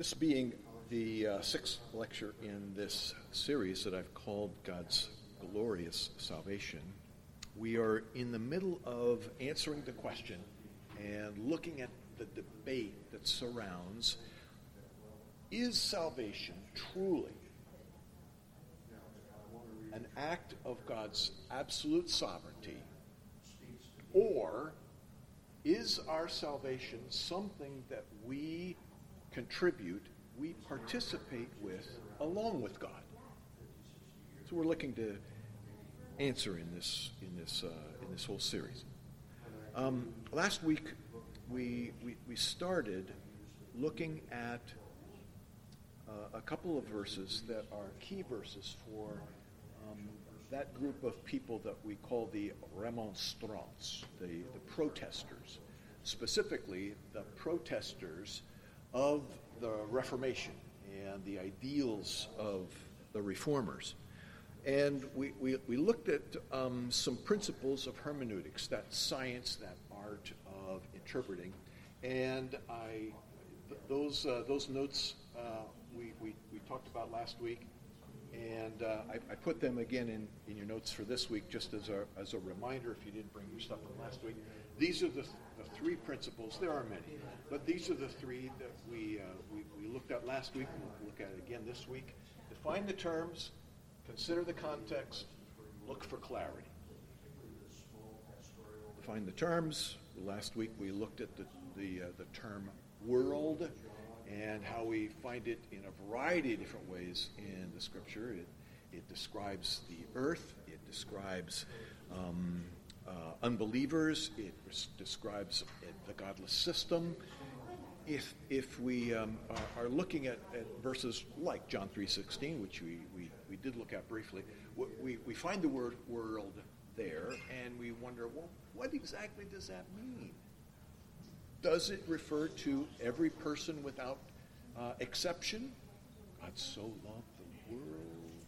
This being the uh, sixth lecture in this series that I've called God's Glorious Salvation, we are in the middle of answering the question and looking at the debate that surrounds is salvation truly an act of God's absolute sovereignty, or is our salvation something that we contribute, we participate with along with God? So we're looking to answer in this in this uh, in this whole series. Um, last week we, we we started looking at uh, a couple of verses that are key verses for um, that group of people that we call the remonstrants, the, the protesters, specifically the protesters of the Reformation and the ideals of the reformers. And we, we, we looked at um, some principles of hermeneutics, that science, that art of interpreting. And I, th- those, uh, those notes uh, we, we, we talked about last week, and uh, I, I, put them again in, in your notes for this week just as a, as a reminder if you didn't bring your stuff from last week. These are the, the three principles. There are many, but these are the three that we, uh, we, we looked at last week and we'll look at again this week. Define the terms, consider the context, look for clarity. Define the terms. Last week we looked at the, the, uh, the term world and how we find it in a variety of different ways in the scripture. It, it describes the earth, it describes um, uh, unbelievers, it describes the godless system. If, if we um, are, are, looking at, at, verses like John 3.16, which we, we, we did look at briefly, we, we find the word world there, and we wonder, well, what exactly does that mean? Does it refer to every person without uh, exception? God so loved the world.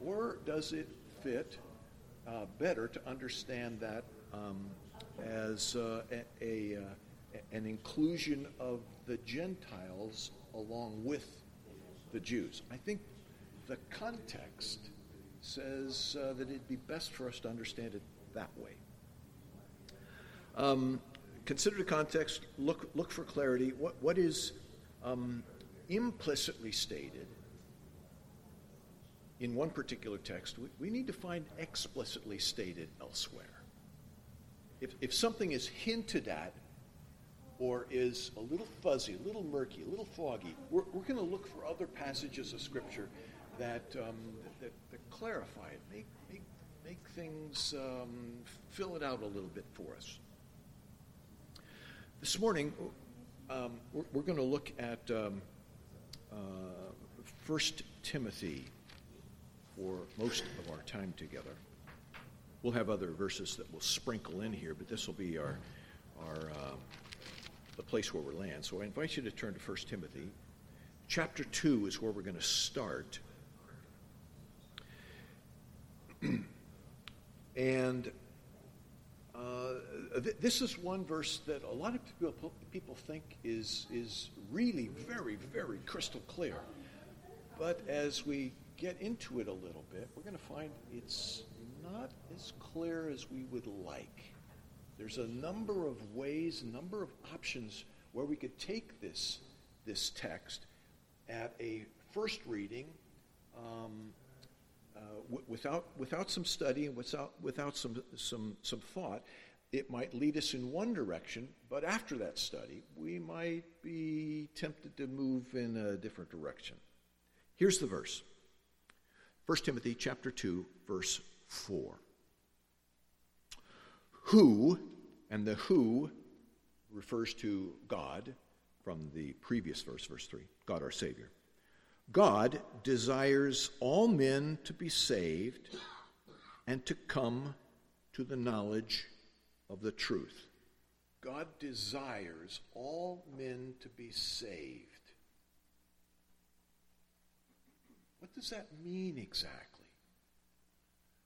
Or does it fit uh, better to understand that um, as uh, a, a uh, an inclusion of the Gentiles along with the Jews? I think the context says uh, that it'd be best for us to understand it that way. Um, consider the context, look, look for clarity. What, what is um, implicitly stated in one particular text? We, we need to find explicitly stated elsewhere. If, if something is hinted at or is a little fuzzy, a little murky, a little foggy, we're, we're going to look for other passages of Scripture that, um, that, that, clarify it, make, make, make things, um, fill it out a little bit for us. This morning, um, we're, we're going to look at um, uh, 1 Timothy for most of our time together. We'll have other verses that we'll sprinkle in here, but this will be our, our uh, the place where we land. So I invite you to turn to 1 Timothy. Chapter 2 is where we're going to start. and uh, th- this is one verse that a lot of people, people think is, is really very, very crystal clear. But as we get into it a little bit, we're going to find it's not as clear as we would like. There's a number of ways, a number of options where we could take this, this text at a first reading um, Uh, w- without, without some study and without, without some, some, some thought it might lead us in one direction, but after that study, we might be tempted to move in a different direction. Here's the verse 1 Timothy chapter 2, verse 4. Who, and the who refers to God from the previous verse, verse 3, God our Savior. God desires all men to be saved and to come to the knowledge of the truth. God desires all men to be saved. What does that mean exactly?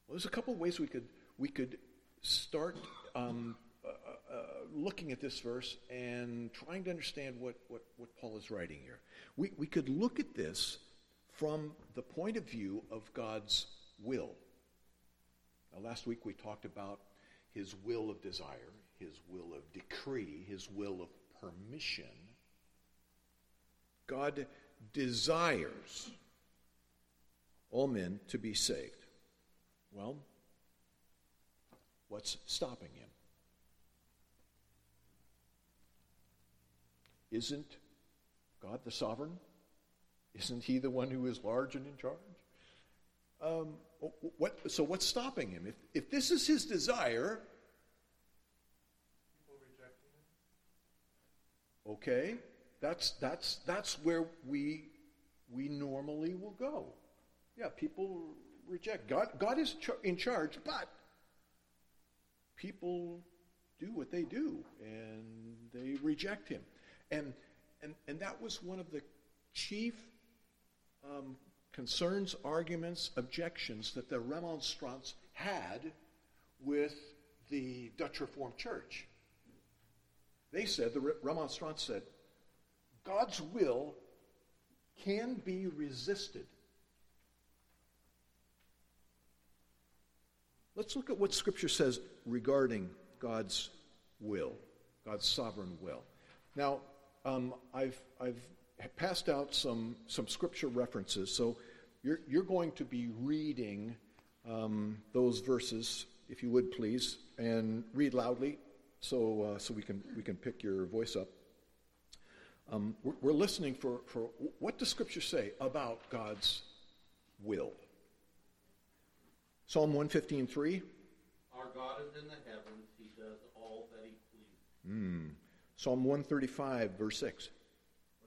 Well, there's a couple ways we could we could start um, uh, uh, looking at this verse and trying to understand what, what, what Paul is writing here. We, we could look at this from the point of view of God's will. Now, last week we talked about his will of desire, his will of decree, his will of permission. God desires all men to be saved. Well, what's stopping him? Isn't God the sovereign? Isn't he the one who is large and in charge? Um, what, so what's stopping him? If, if this is his desire, okay, that's, that's, that's where we, we normally will go. Yeah, people reject. God, God is in charge, but people do what they do, and they reject him. And, and, and that was one of the chief um, concerns, arguments, objections that the Remonstrants had with the Dutch Reformed Church. They said, the Remonstrants said, God's will can be resisted. Let's look at what Scripture says regarding God's will, God's sovereign will. Now, um, I've, I've passed out some, some Scripture references, so you're, you're going to be reading um, those verses, if you would please, and read loudly so, uh, so we, can, we can pick your voice up. Um, we're, we're listening for, for what does Scripture say about God's will? Psalm 115.3. Our God is in the heavens. He does all that he pleases. Mm. Psalm 135, verse 6.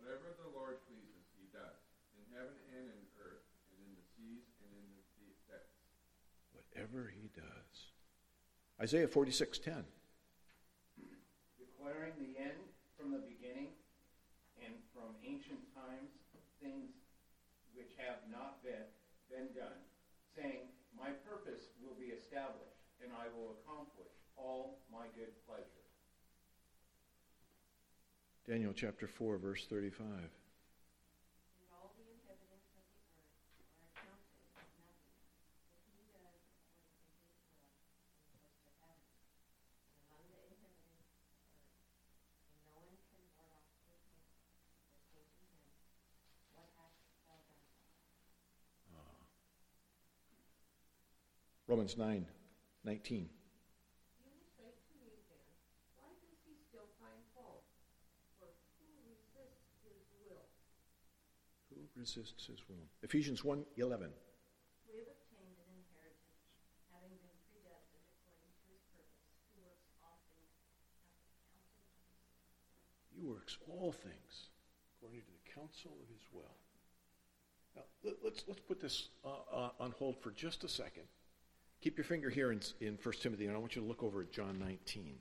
Whatever the Lord pleases, he does, in heaven and in earth, and in the seas and in the depths. Whatever he does. Isaiah 46.10. Declaring the end from the beginning, and from ancient times things which have not been, been done, saying, my purpose will be established, and I will accomplish all my good pleasure. Daniel chapter 4, verse 35. Ah. Romans 9 19. Resists his will? Ephesians 1 11. We have obtained an inheritance, having been predestined according to his purpose, who works all things after the counsel of his You works all things according to the counsel of his will. Now, let's, let's put this uh, uh, on hold for just a second. Keep your finger here in, in 1 Timothy, and I want you to look over at John 19.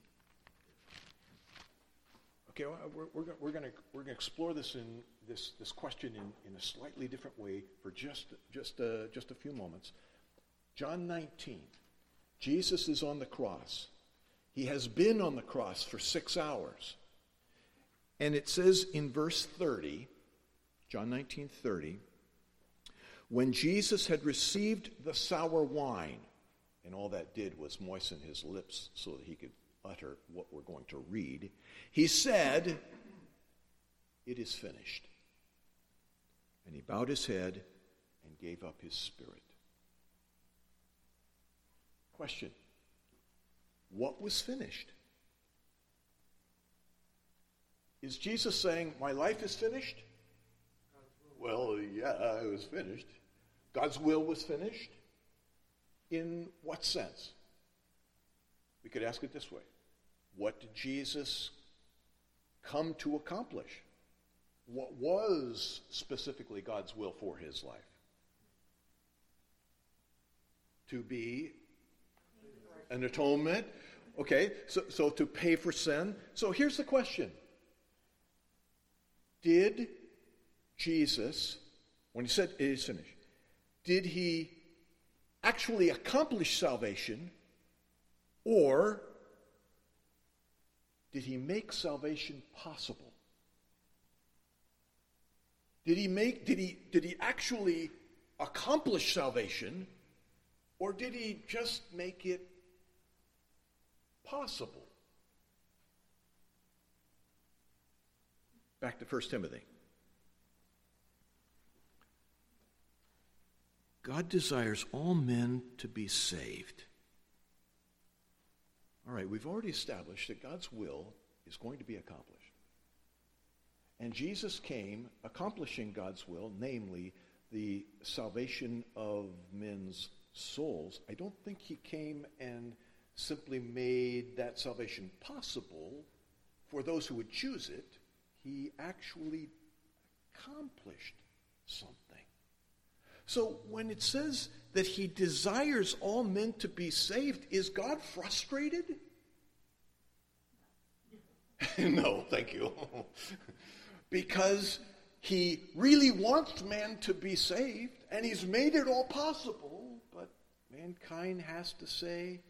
Okay, well, we're, we're, we're going we're gonna explore this in this, this question in, in a slightly different way for just, just, uh, just a few moments. John 19. Jesus is on the cross. He has been on the cross for six hours. And it says in verse 30, John 19 30, when Jesus had received the sour wine, and all that did was moisten his lips so that he could utter what we're going to read. He said, It is finished. And he bowed his head and gave up his spirit. Question What was finished? Is Jesus saying, My life is finished? Well, yeah, it was finished. God's will was finished. In what sense? We could ask it this way What did Jesus come to accomplish? What was specifically God's will for his life? To be an atonement. Okay, so, so to pay for sin. So here's the question Did Jesus, when he said it is finished, did he actually accomplish salvation, or did he make salvation possible? Did he make did he did he actually accomplish salvation or did he just make it possible? Back to 1 Timothy. God desires all men to be saved. All right, we've already established that God's will is going to be accomplished. And Jesus came accomplishing God's will, namely the salvation of men's souls. I don't think he came and simply made that salvation possible for those who would choose it. He actually accomplished something. So when it says that he desires all men to be saved, is God frustrated? no, thank you. because he really wants man to be saved, and he's made it all possible, but mankind has to say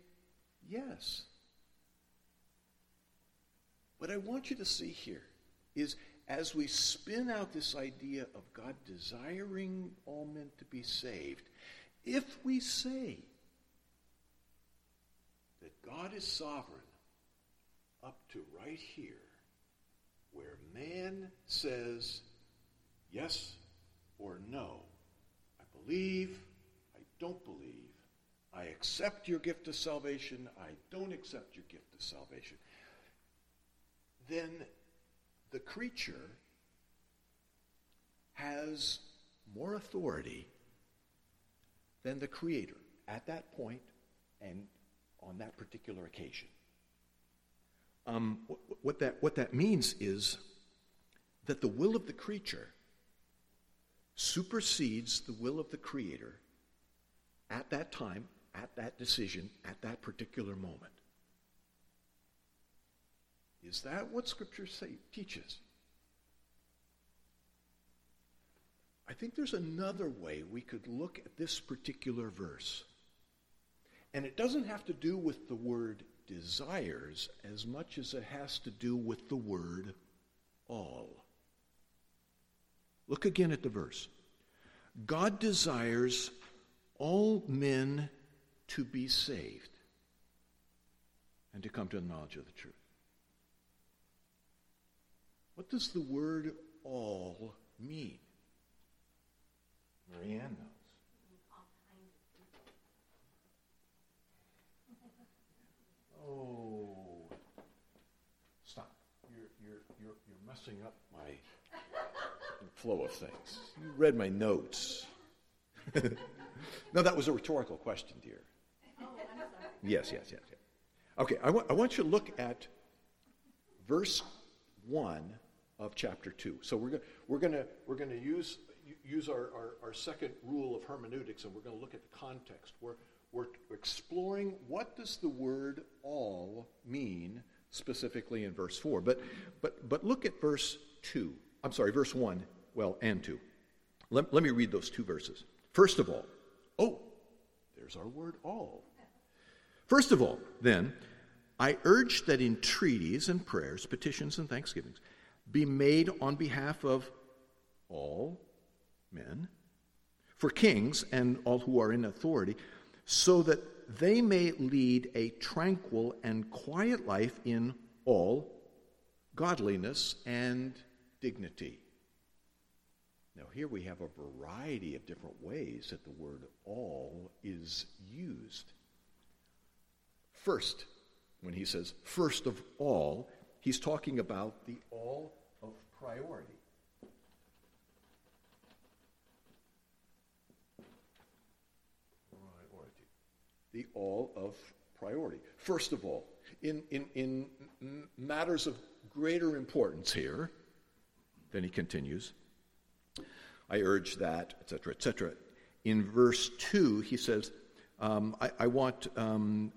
yes. What I want you to see here is as we spin out this idea of God desiring all men to be saved, if we say that God is sovereign up to right here, where man says yes or no, I believe, I don't believe, I accept your gift of salvation, I don't accept your gift of salvation, then the creature has more authority than the creator at that point and on that particular occasion. Um, what, that, what that means is that the will of the creature supersedes the will of the creator at that time, at that decision, at that particular moment. Is that what Scripture say, teaches? I think there's another way we could look at this particular verse. And it doesn't have to do with the word desires as much as it has to do with the word all. Look again at the verse. God desires all men to be saved and to come to the knowledge of the truth. What does the word all mean? Marianne knows. Oh, stop. You're, you're, you're, you're messing up my flow of things. You read my notes. no, that was a rhetorical question, dear. Oh. Yes, yes, yes, yes. Okay, I want, I want you to look at verse 1 of chapter 2. So we're, we're going to we're gonna use, use our, our, our second rule of hermeneutics, and we're going to look at the context. We're, we're exploring what does the word all mean specifically in verse 4. But, but, but look at verse 2. I'm sorry, verse 1, well, and 2. Let, let me read those two verses. First of all, oh, there's our word all. First of all, then, I urge that entreaties and prayers, petitions and thanksgivings be made on behalf of all men, for kings and all who are in authority, so that they may lead a tranquil and quiet life in all godliness and dignity. Now, here we have a variety of different ways that the word all is used. First, when he says first of all, he's talking about the all of priority. Priority. The all of priority. First of all, in, in, in matters of greater importance here, then he continues, I urge that, etc., etc. In verse 2, he says, um, I, I, want um,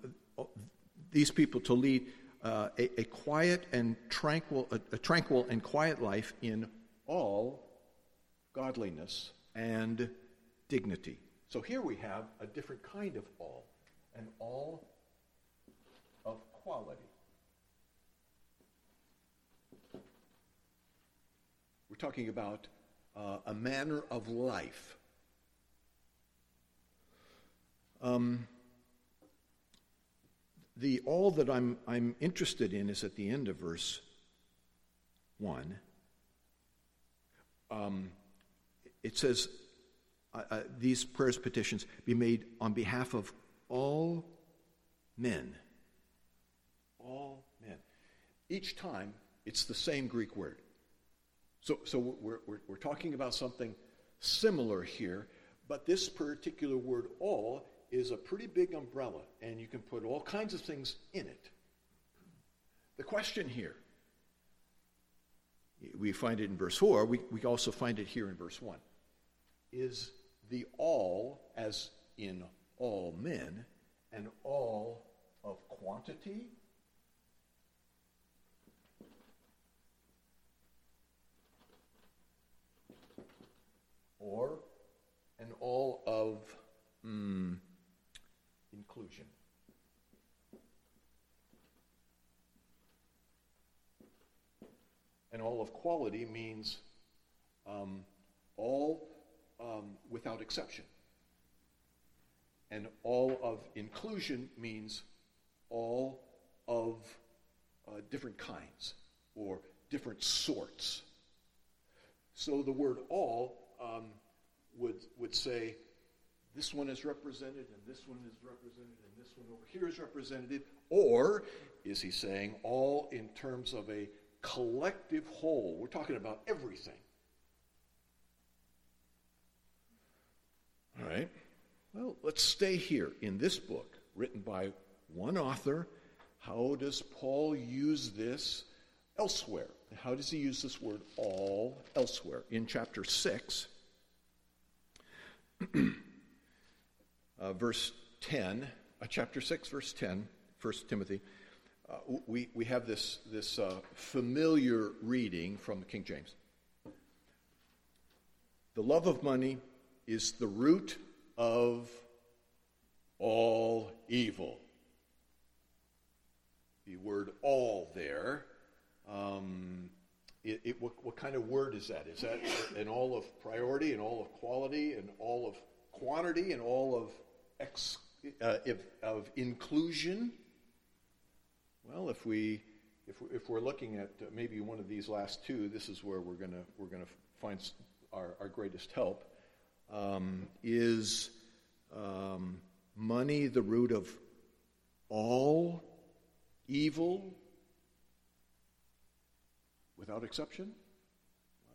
these people to lead uh, a, a, quiet and tranquil, a, a tranquil and quiet life in all godliness and dignity. So here we have a different kind of all, an all of quality. We're talking about uh, a manner of life. Um, the all that I'm, I'm interested in is at the end of verse 1. Um, it says, uh, uh, These prayers, petitions be made on behalf of all men. All men. Each time, it's the same Greek word. So, so we're, we're, we're talking about something similar here, but this particular word, all, is a pretty big umbrella, and you can put all kinds of things in it. The question here, we find it in verse 4, we, we also find it here in verse 1, is the all, as in all men, and all of quantity or an all of mm, inclusion. And all of quality means um, all um, without exception. And all of inclusion means all of uh, different kinds or different sorts. So the word all um, would, would say, this one is represented, and this one is represented, and this one over here is represented? Or is he saying all in terms of a collective whole? We're talking about everything. All right. Well, let's stay here in this book, written by one author. How does Paul use this elsewhere? How does he use this word all elsewhere? In chapter 6, uh, verse 10, uh, chapter 6, verse 10, 1 Timothy, uh, we, we have this, this uh, familiar reading from the King James. The love of money is the root of all evil. The word all there um, it, it, what, what, kind of word is that? Is that an all of priority and all of quality and all of quantity and all of, ex, uh, if, of inclusion? Well, if we if, if we're looking at uh, maybe one of these last two, this is where we're gonna we're gonna find our, our greatest help. Um, is um, money the root of all evil without exception.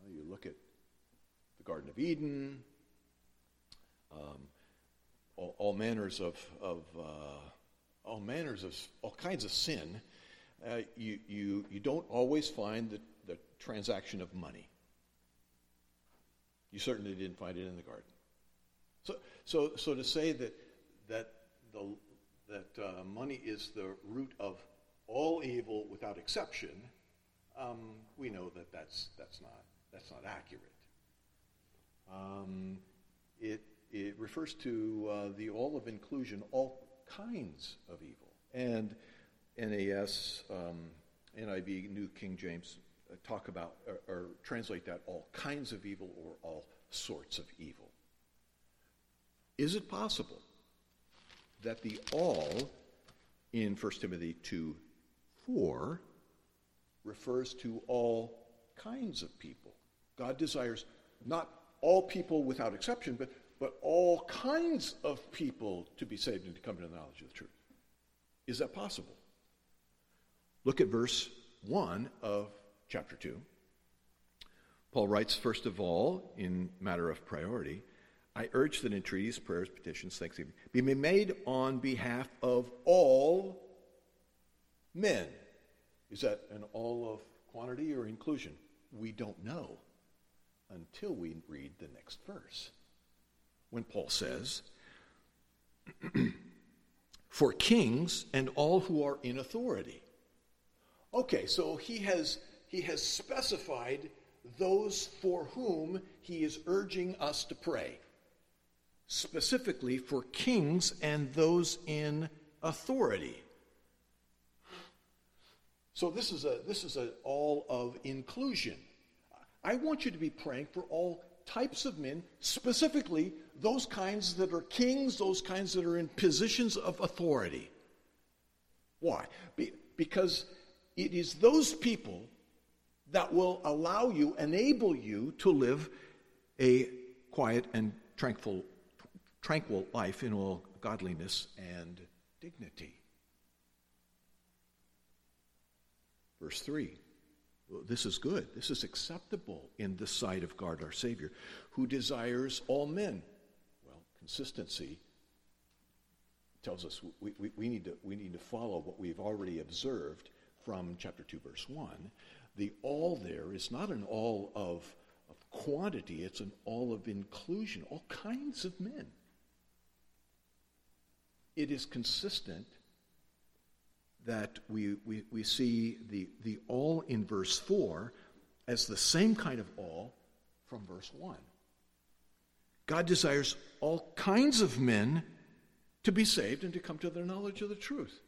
Well, you look at the Garden of Eden, um, all, all, manners of, of uh, all manners of all kinds of sin. Uh, you, you, you don't always find the, the transaction of money. You certainly didn't find it in the garden. So, so, so to say that, that, the, that uh, money is the root of all evil without exception um, we know that that's, that's, not, that's not accurate. Um, it, it refers to uh, the all of inclusion, all kinds of evil. And NAS, um, NIV, New King James, uh, talk about or, or translate that all kinds of evil or all sorts of evil. Is it possible that the all in 1 Timothy 2 4 refers to all kinds of people. God desires not all people without exception, but, but all kinds of people to be saved and to come to the knowledge of the truth. Is that possible? Look at verse 1 of chapter 2. Paul writes, first of all, in matter of priority, I urge that entreaties, prayers, petitions, thanksgiving be made on behalf of all men is that an all of quantity or inclusion? We don't know until we read the next verse. When Paul says, For kings and all who are in authority. Okay, so he has, he has specified those for whom he is urging us to pray. Specifically for kings and those in authority. So this is a this is a all of inclusion. I want you to be praying for all types of men, specifically those kinds that are kings, those kinds that are in positions of authority. Why? Be, because it is those people that will allow you, enable you to live a quiet and tranquil, tranquil life in all godliness and dignity. Verse 3 this is good. This is acceptable in the sight of God our Savior, who desires all men. Consistency tells us we, we, we, need to, we need to follow what we've already observed from chapter 2, verse 1. The all there is not an all of, of quantity, it's an all of inclusion, all kinds of men. It is consistent that we, we, we see the, the all in verse 4 as the same kind of all from verse 1. God desires all kinds of men to be saved and to come to the knowledge of the truth.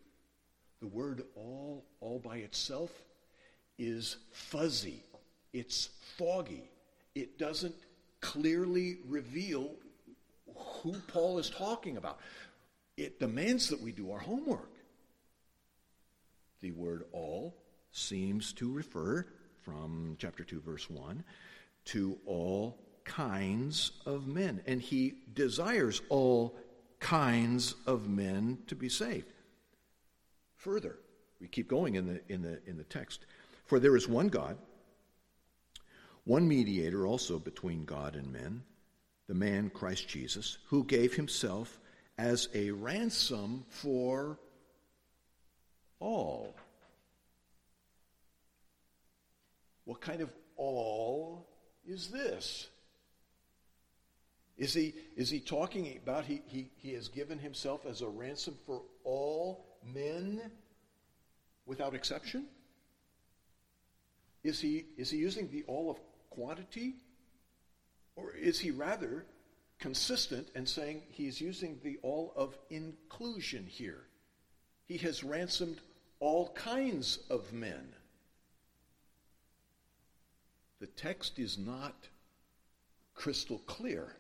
The word all, all by itself, is fuzzy, it's foggy, it doesn't clearly reveal who Paul is talking about. It demands that we do our homework. The word all seems to refer, from chapter 2, verse 1, to all kinds of men. And he desires all kinds of men to be saved. Further, we keep going in the, in the, in the text. For there is one God, one mediator also between God and men, the man Christ Jesus, who gave himself as a ransom for all. What kind of all is this? Is he, is he talking about he, he, he has given himself as a ransom for all men without exception? Is he, is he using the all of quantity? Or is he rather consistent and saying he's using the all of inclusion here? He has ransomed all kinds of men. The text is not crystal clear,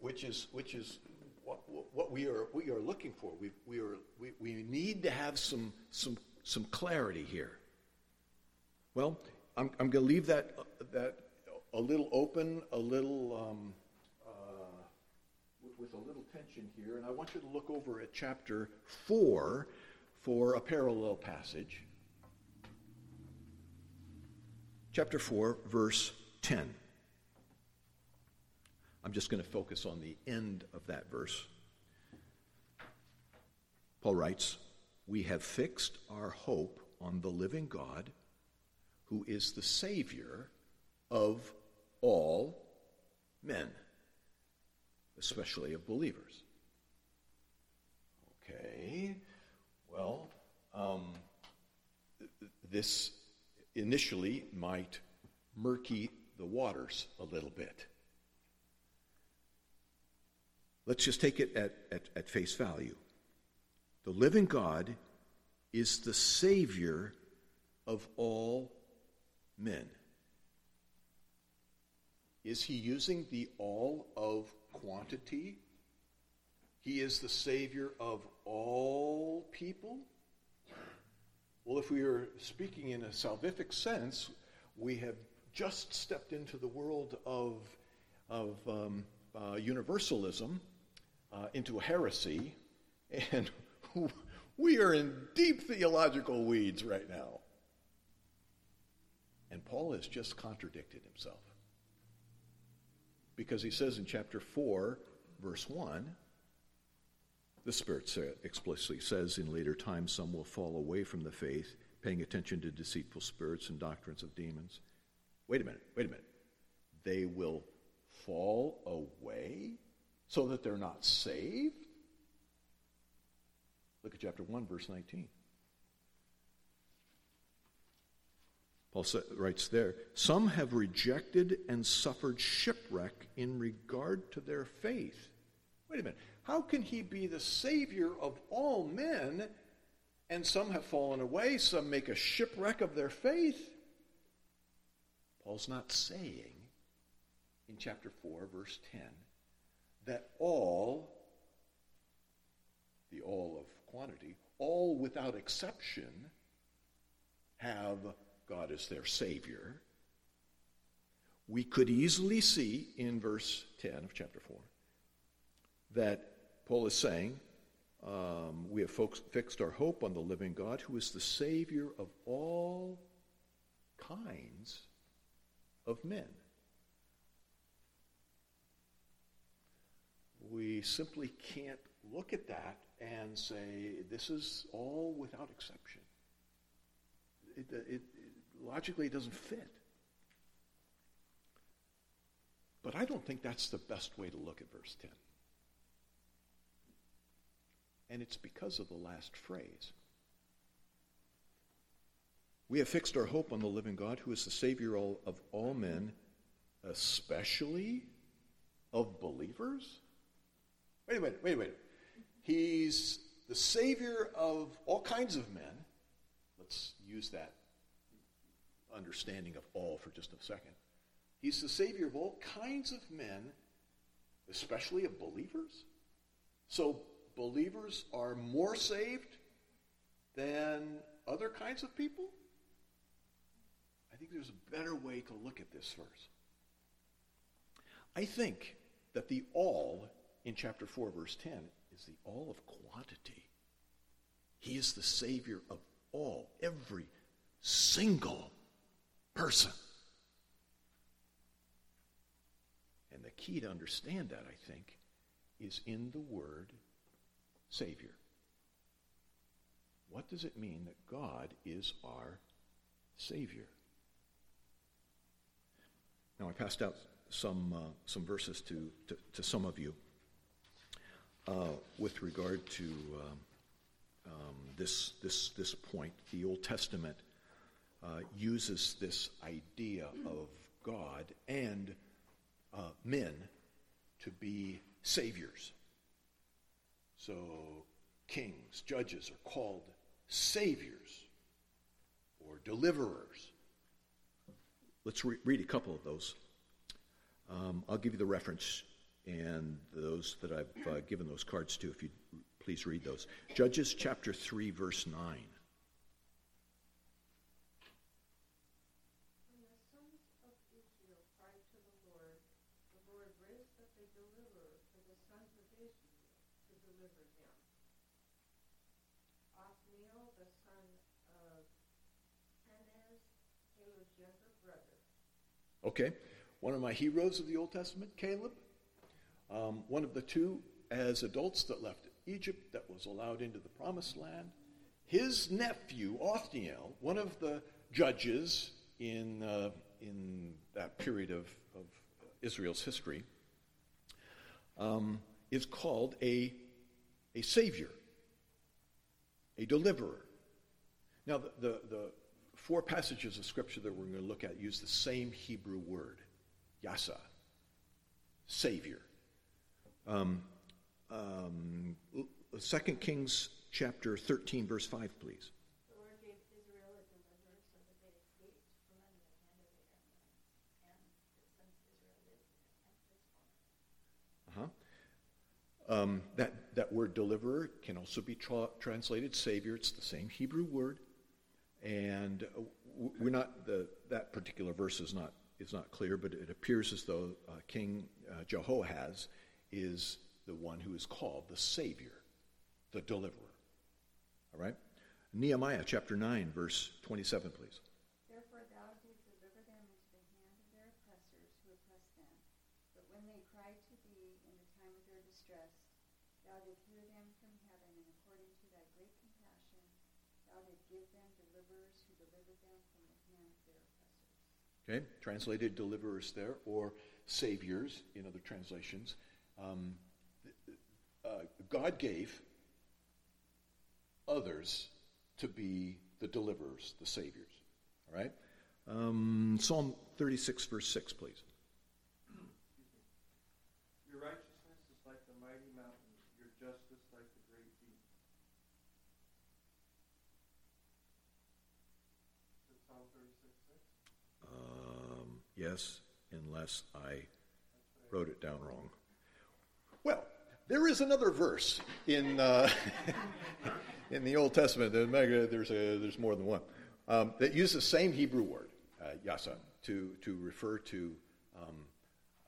which is, which is what, what we, are, we are looking for. We, we, are, we, we need to have some, some, some clarity here. Well, I'm, I'm going to leave that, that a little open, a little um, uh, with a little tension here, and I want you to look over at chapter 4 for a parallel passage. Chapter 4, verse 10. I'm just going to focus on the end of that verse. Paul writes, We have fixed our hope on the living God who is the Savior of all men, especially of believers. Okay, well, um, this initially might murky the waters a little bit. Let's just take it at, at, at face value. The living God is the Savior of all men. Is he using the all of quantity? He is the Savior of all people? Well, if we are speaking in a salvific sense, we have just stepped into the world of, of um, uh, universalism, uh, into heresy, and we are in deep theological weeds right now. And Paul has just contradicted himself. Because he says in chapter 4, verse 1, the Spirit explicitly says in later times some will fall away from the faith, paying attention to deceitful spirits and doctrines of demons. Wait a minute, wait a minute. They will fall away so that they're not saved? Look at chapter 1, verse 19. Paul writes there, some have rejected and suffered shipwreck in regard to their faith. Wait a minute. How can he be the Savior of all men and some have fallen away, some make a shipwreck of their faith? Paul's not saying in chapter 4, verse 10, that all, the all of quantity, all without exception have God as their Savior. We could easily see in verse 10 of chapter 4 that Paul is saying, um, we have fixed our hope on the living God who is the Savior of all kinds of men. We simply can't look at that and say, this is all without exception. It, it, it, logically, doesn't fit. But I don't think that's the best way to look at verse 10. And it's because of the last phrase. We have fixed our hope on the living God, who is the Savior of all men, especially of believers. Wait a minute, wait a minute. He's the Savior of all kinds of men. Let's use that understanding of all for just a second. He's the Savior of all kinds of men, especially of believers. So believers are more saved than other kinds of people? I think there's a better way to look at this verse. I think that the all in chapter 4, verse 10, is the all of quantity. He is the Savior of all, every single person. And the key to understand that, I think, is in the word Savior. What does it mean that God is our Savior? Now, I passed out some, uh, some verses to, to, to, some of you uh, with regard to um, um, this, this, this point. The Old Testament uh, uses this idea of God and uh, men to be saviors. So kings, judges are called saviors or deliverers. Let's re- read a couple of those. Um, I'll give you the reference and those that I've uh, given those cards to, if you please read those. Judges chapter 3, verse 9. Okay, one of my heroes of the Old Testament, Caleb, um, one of the two as adults that left Egypt that was allowed into the promised land. His nephew, Othniel, one of the judges in, uh, in that period of, of Israel's history, um, is called a, a savior, a deliverer. Now, the, the, the four passages of Scripture that we're going to look at use the same Hebrew word, yasha, Savior. Um, um, 2 Kings chapter 13, verse 5, please. Uh-huh. Um, that, that word deliverer can also be tra- translated savior. It's the same Hebrew word. And we're not the, that particular verse is not is not clear, but it appears as though uh, King uh, Jehoahaz is the one who is called the Savior, the Deliverer. All right, Nehemiah chapter nine, verse twenty-seven, please. Therefore, thou didst deliver them into the hand of their oppressors who oppressed them. But when they cried to thee in the time of their distress, thou didst hear them from heaven, and according to thy great compassion, thou didst give them deliverers who delivered them from the hand of their oppressors. Okay, translated deliverers there, or saviors in other translations. Um, uh, God gave others to be the deliverers, the saviors. All right? Um, Psalm 36, verse 6, please. Your righteousness is like the mighty mountain, your justice like the great deep. Is Psalm 36, 6? Um, Yes, unless I wrote it down wrong. Well, there is another verse in, uh, in the Old Testament. There's, a, there's more than one um, that uses the same Hebrew word, uh, yasha, to, to refer to um,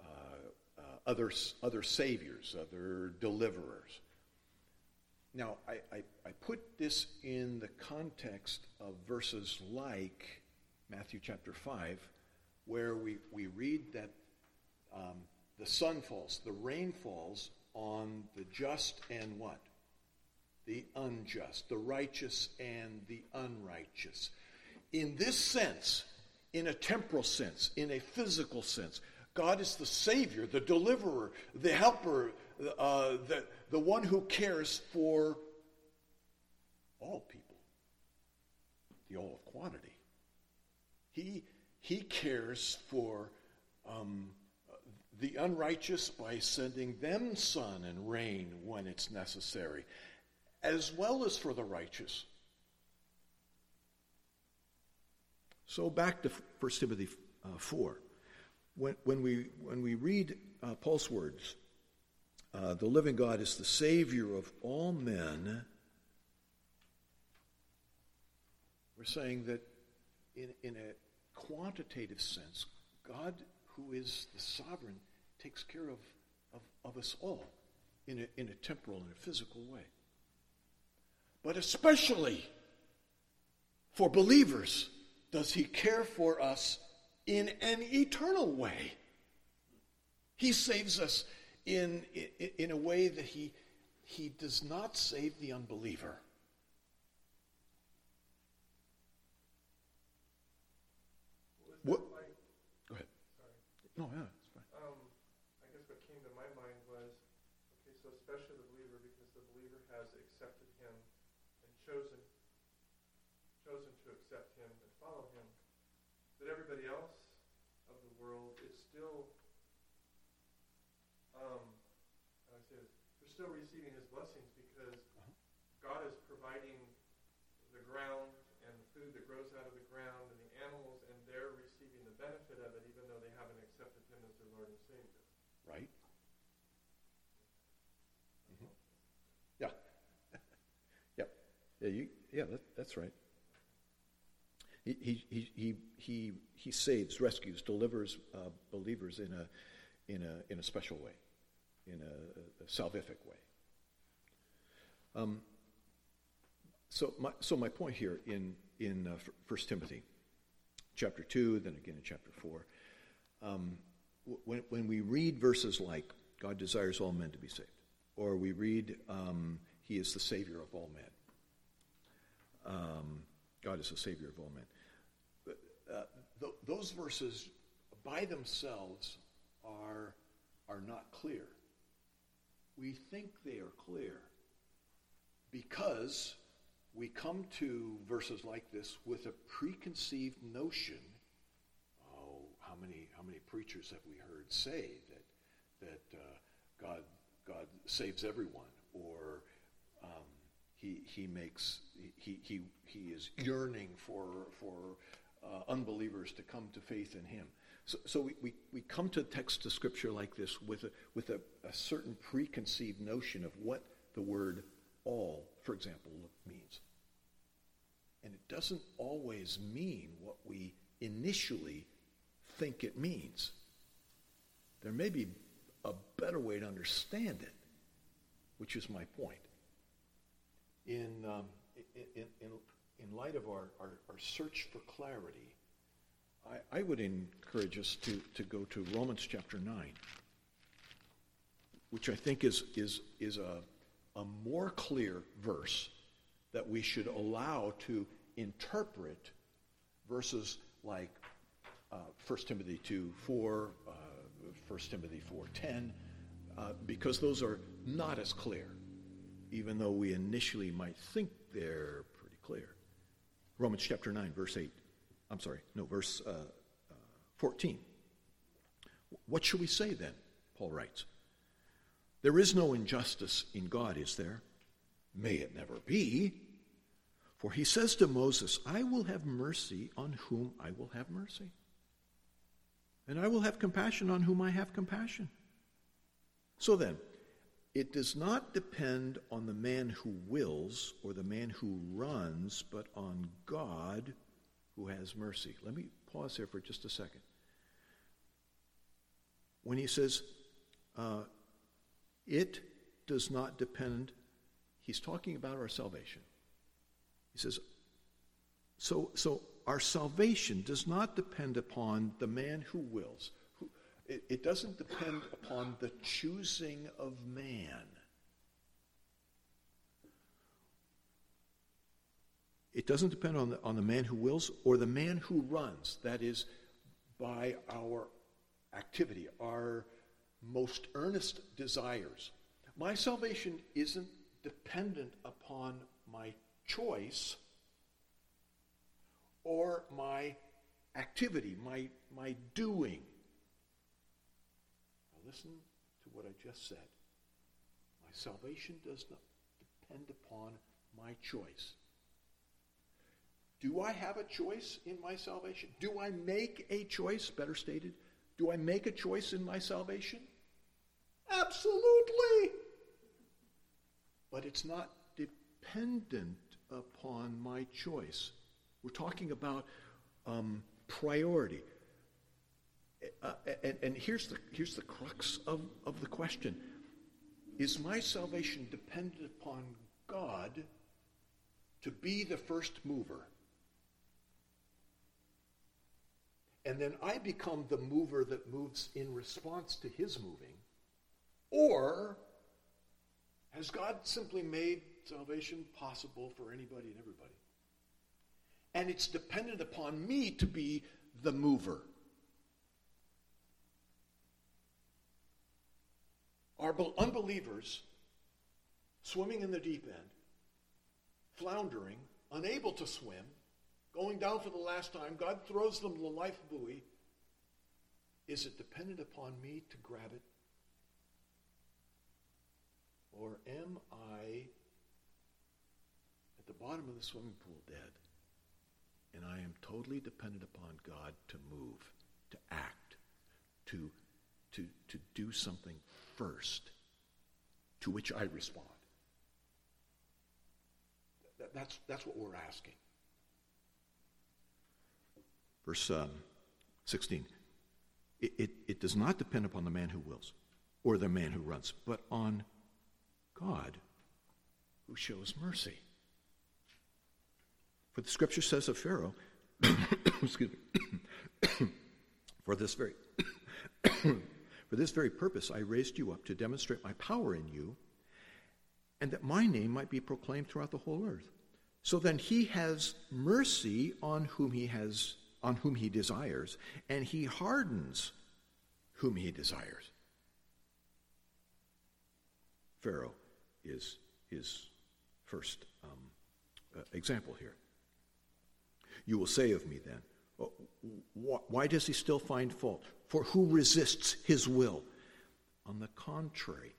uh, uh, other, other saviors, other deliverers. Now, I, I, I, put this in the context of verses like Matthew chapter 5, where we, we read that um, the sun falls, the rain falls on the just and what? The unjust, the righteous and the unrighteous. In this sense, in a temporal sense, in a physical sense, God is the Savior, the deliverer, the helper, uh, the, the one who cares for all people, the all of quantity. He, he cares for um, the unrighteous by sending them sun and rain when it's necessary, as well as for the righteous. So back to 1 Timothy uh, 4. When, when, we, when we read uh, Paul's words, uh, the living God is the Savior of all men. We're saying that in, in a quantitative sense, God, who is the sovereign, takes care of, of, of us all in a, in a temporal and a physical way. But especially for believers, does he care for us in an eternal way? He saves us in, in, in a way that he, he does not save the unbeliever. What? Go ahead. Sorry. No, yeah, it's fine. Um, I guess what came to my mind was, okay, so especially the believer, because the believer has accepted him and chosen, chosen to accept him and follow him. But everybody else of the world is still um, how do I say this? They're still receiving his blessings because Uh-huh. God is providing the ground and the food that grows out of the ground and the animals, and they're receiving the benefit of it, even though they haven't accepted him as their Lord and Savior. Right? Mhm. Yeah. yep. Yeah, that, that's right. He, he, he, he, he, saves, rescues, delivers uh, believers in a, in, a, in a special way, in a, a salvific way. Um, so, my, so my point here in, in uh, 1 Timothy chapter 2, then again in chapter 4, um, when, when we read verses like, God desires all men to be saved, or we read, um, He is the Savior of all men, um, God is the Savior of all men. Uh, th- those verses by themselves are, are not clear. We think they are clear because we come to verses like this with a preconceived notion. Oh, how many how many preachers have we heard say that that uh, God God saves everyone, or he he makes he he he is yearning for for uh, unbelievers to come to faith in Him. So, so we, we, we come to text of Scripture like this with a with a, a certain preconceived notion of what the word all, for example, means. And it doesn't always mean what we initially think it means. There may be a better way to understand it, which is my point. In, um, in, in, in light of our, our, our search for clarity, I, I would encourage us to, to go to Romans chapter 9, which I think is, is, is a, a more clear verse that we should allow to interpret verses like uh, 1 Timothy 2 4, uh, 1 Timothy 4 10, uh, because those are not as clear, even though we initially might think they're pretty clear. Romans chapter 9, verse 8. I'm sorry, no, verse uh, uh, 14. What shall we say then? Paul writes. There is no injustice in God, is there? May it never be. For he says to Moses, I will have mercy on whom I will have mercy. and I will have compassion on whom I have compassion. So then, it does not depend on the man who wills or the man who runs, but on God who has mercy. Let me pause here for just a second. When he says, uh, it does not depend, he's talking about our salvation. He says, so, so our salvation does not depend upon the man who wills. It, it doesn't depend upon the choosing of man. It doesn't depend on the, on the man who wills or the man who runs. That is, by our activity, our most earnest desires. My salvation isn't dependent upon my choice or my activity, my, my doing. Listen to what I just said. My salvation does not depend upon my choice. Do I have a choice in my salvation? Do I make a choice, better stated? Do I make a choice in my salvation? Absolutely. But it's not dependent upon my choice. We're talking about um, priority. Uh, and, and here's, the, here's the crux of, of the question Is my salvation dependent upon God to be the first mover? And then I become the mover that moves in response to his moving? Or has God simply made salvation possible for anybody and everybody? And it's dependent upon me to be the mover. Are unbelievers swimming in the deep end, floundering, unable to swim, going down for the last time, God throws them the life buoy. Is it dependent upon me to grab it? Or am I at the bottom of the swimming pool dead? And I am totally dependent upon God to move, to act, to, to, to do something first, to which I respond. That's, that's what we're asking. Verse um, 16. It, it, it does not depend upon the man who wills or the man who runs, but on God who shows mercy. For the scripture says of Pharaoh, excuse me, for this very for this very purpose I raised you up to demonstrate my power in you, and that my name might be proclaimed throughout the whole earth. So then he has mercy on whom he has on whom he desires, and he hardens whom he desires. Pharaoh is his first um, uh, example here. You will say of me then, oh, why does he still find fault? For who resists his will? On the contrary,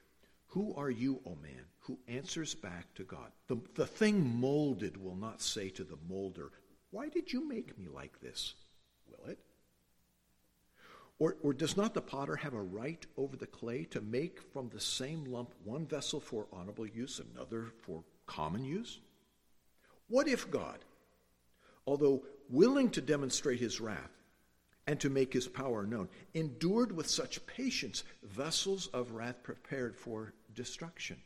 who are you, O man, who answers back to God? The, the thing molded will not say to the molder, why did you make me like this? Will it? Or, or does not the potter have a right over the clay to make from the same lump one vessel for honorable use, another for common use? What if God, although willing to demonstrate his wrath and to make his power known, endured with such patience vessels of wrath prepared for destruction?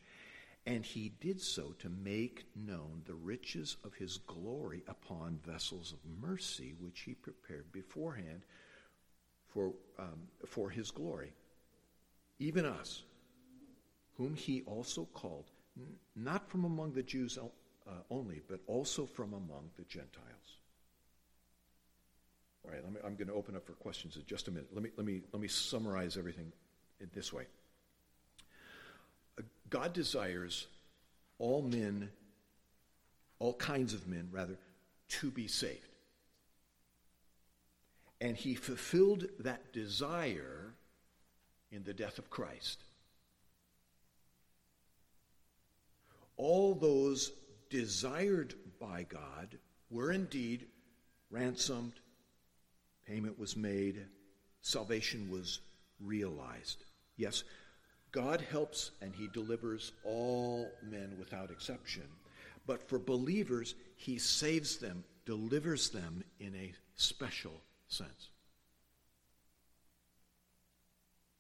And he did so to make known the riches of his glory upon vessels of mercy, which he prepared beforehand for, um, for his glory. Even us, whom he also called, n- not from among the Jews uh, only, but also from among the Gentiles. All right, me, I'm going to open up for questions in just a minute. Let me, let me, let me summarize everything in this way. Uh, God desires all men, all kinds of men, rather, to be saved. And he fulfilled that desire in the death of Christ. All those desired by God were indeed ransomed, payment was made, salvation was realized. Yes, God helps and he delivers all men without exception. But for believers, he saves them, delivers them in a special sense.